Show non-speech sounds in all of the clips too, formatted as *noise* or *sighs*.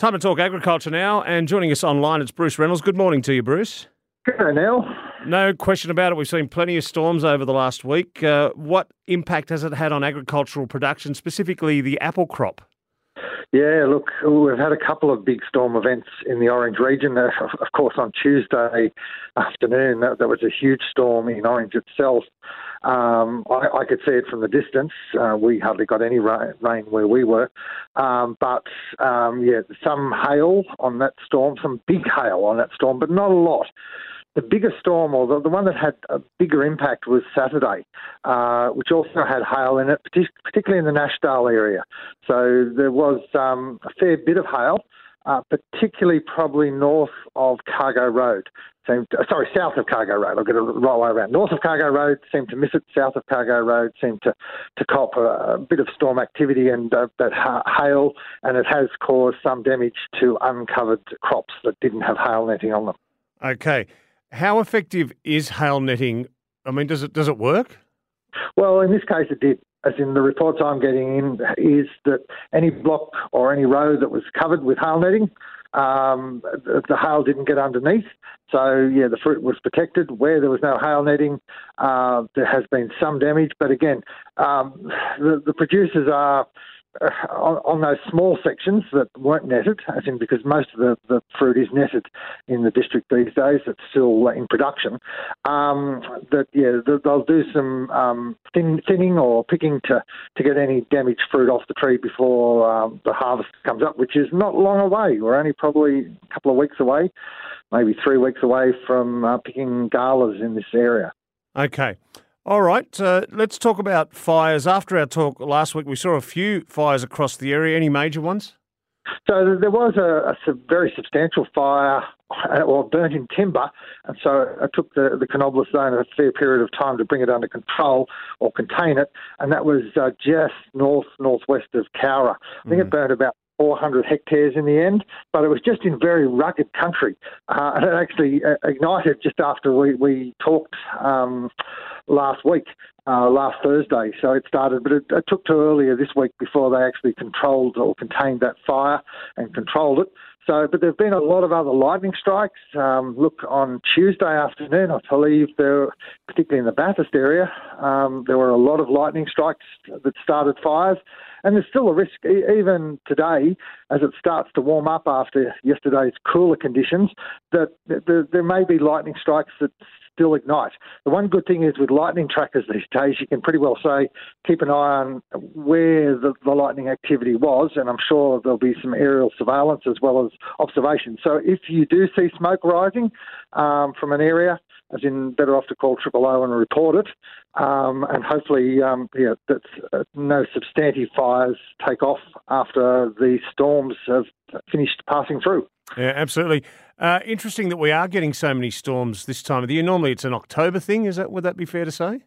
Time to talk agriculture now, and joining us online, it's Bruce Reynolds. Good morning to you, Bruce. Good Neil. No question about it. We've seen plenty of storms over the last week. Uh, what impact has it had on agricultural production, specifically the apple crop? Yeah, look, we've had a couple of big storm events in the Orange region. Uh, of course, on Tuesday afternoon, there was a huge storm in Orange itself. Um, I, I, could see it from the distance. Uh, we hardly got any rain, where we were. Um, but um, yeah, some hail on that storm, some big hail on that storm, but not a lot. The biggest storm, or the, the one that had a bigger impact, was Saturday, uh, which also had hail in it, particularly in the Nashdale area. So there was um, a fair bit of hail, uh, particularly probably north of Cargo Road. Seemed to, sorry, south of Cargo Road. I'll get it right way around. North of Cargo Road seemed to miss it. South of Cargo Road seemed to to cop a, a bit of storm activity and uh, that ha- hail, and it has caused some damage to uncovered crops that didn't have hail netting on them. Okay. How effective is hail netting? I mean, does it does it work? Well, in this case, it did. As in the reports I'm getting in, is that any block or any road that was covered with hail netting, um, the, the hail didn't get underneath. So yeah, the fruit was protected. Where there was no hail netting, uh, there has been some damage. But again, um, *sighs* the, the producers are on, on, those small sections that weren't netted, I think because most of the, the fruit is netted in the district these days, it's still in production, um, that, yeah, they'll do some um, thin, thinning or picking to, to get any damaged fruit off the tree before um, the harvest comes up, which is not long away. We're only probably a couple of weeks away, maybe three weeks away from uh, picking galas in this area. Okay. All right, uh, let's talk about fires. After our talk last week, we saw a few fires across the area. Any major ones? So there was a, a very substantial fire, uh, well, burnt in timber, and so it took the, the Canobolas zone a fair period of time to bring it under control or contain it, and that was uh, just north northwest of Cowra. I think mm. it burned about 400 hectares in the end, but it was just in very rugged country. Uh, and it actually uh, ignited just after we, we talked um, last week, uh, last Thursday. So it started, but it, it took to earlier this week before they actually controlled or contained that fire and controlled it. So, but there have been a lot of other lightning strikes. Um, look, on Tuesday afternoon, I believe there, particularly in the Bathurst area, um, there were a lot of lightning strikes that started fires. And there's still a risk, even today, as it starts to warm up after yesterday's cooler conditions, that there may be lightning strikes that still ignite. The one good thing is with lightning trackers these days, you can pretty well say, keep an eye on where the, the lightning activity was, and I'm sure there'll be some aerial surveillance as well as observation. So if you do see smoke rising um, from an area, as in better off to call Triple O and report it, um, and hopefully, um, yeah, that uh, no substantive fires take off after the storms have finished passing through. Yeah, absolutely. Uh, interesting that we are getting so many storms this time of the year. Normally, it's an October thing. Is that would that be fair to say?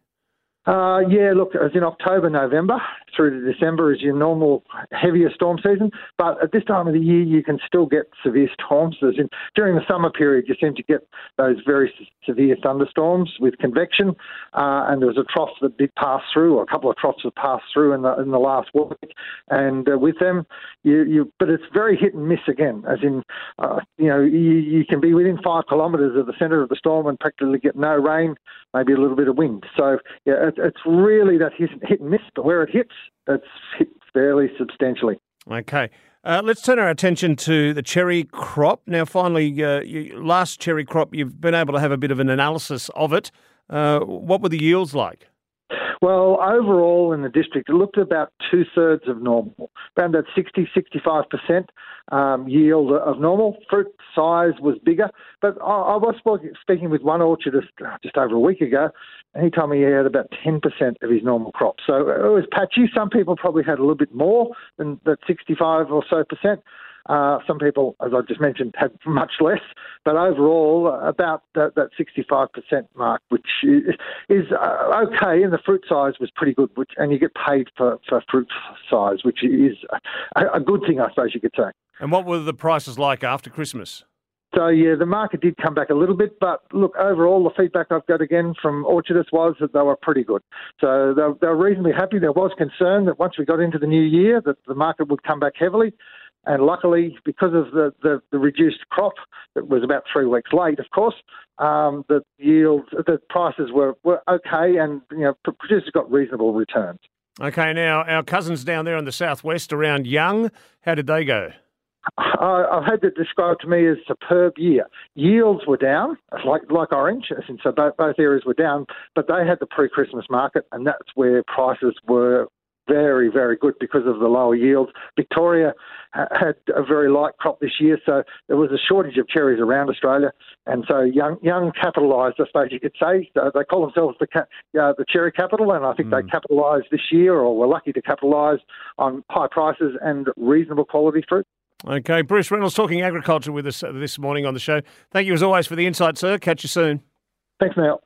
Uh, yeah, look, as in October, November through to December is your normal heavier storm season. But at this time of the year, you can still get severe storms. As in, during the summer period, you seem to get those very severe thunderstorms with convection. Uh, and there was a trough that did pass through, or a couple of troughs that passed through in the in the last week. And uh, with them, you, you but it's very hit and miss again. As in, uh, you know, you, you can be within five kilometres of the centre of the storm and practically get no rain, maybe a little bit of wind. So yeah it's really that hit, hit and miss, but where it hits, it's hit fairly substantially. Okay. Uh, let's turn our attention to the cherry crop. Now, finally, uh, you, last cherry crop, you've been able to have a bit of an analysis of it. Uh, what were the yields like? Well, overall in the district, it looked about two thirds of normal, around that 60, 65% um, yield of normal. Fruit size was bigger, but I, I was speaking with one orchardist just over a week ago, and he told me he had about 10% of his normal crop. So it was patchy. Some people probably had a little bit more than that 65 or so percent. Uh, some people, as I just mentioned, had much less, but overall, about that, that 65% mark, which is uh, okay, and the fruit size was pretty good, which, and you get paid for, for fruit size, which is a, a good thing, I suppose you could say. And what were the prices like after Christmas? So yeah, the market did come back a little bit, but look, overall, the feedback I've got again from orchardists was that they were pretty good. So they were reasonably happy. There was concern that once we got into the new year, that the market would come back heavily. And luckily, because of the, the, the reduced crop, it was about three weeks late, of course, um, the yields, the prices were, were okay, and you know, producers got reasonable returns. Okay, now our cousins down there in the southwest around Young, how did they go? I've had it described to me as superb year. Yields were down, like like orange, so both, both areas were down, but they had the pre-Christmas market, and that's where prices were very, very good because of the lower yields. Victoria had a very light crop this year, so there was a shortage of cherries around Australia, and so young young capitalised, I suppose you could say. So they call themselves the uh, the cherry capital, and I think mm. they capitalised this year, or were lucky to capitalise on high prices and reasonable quality fruit. Okay, Bruce Reynolds talking agriculture with us this morning on the show. Thank you as always for the insight, sir. Catch you soon. Thanks, Neil.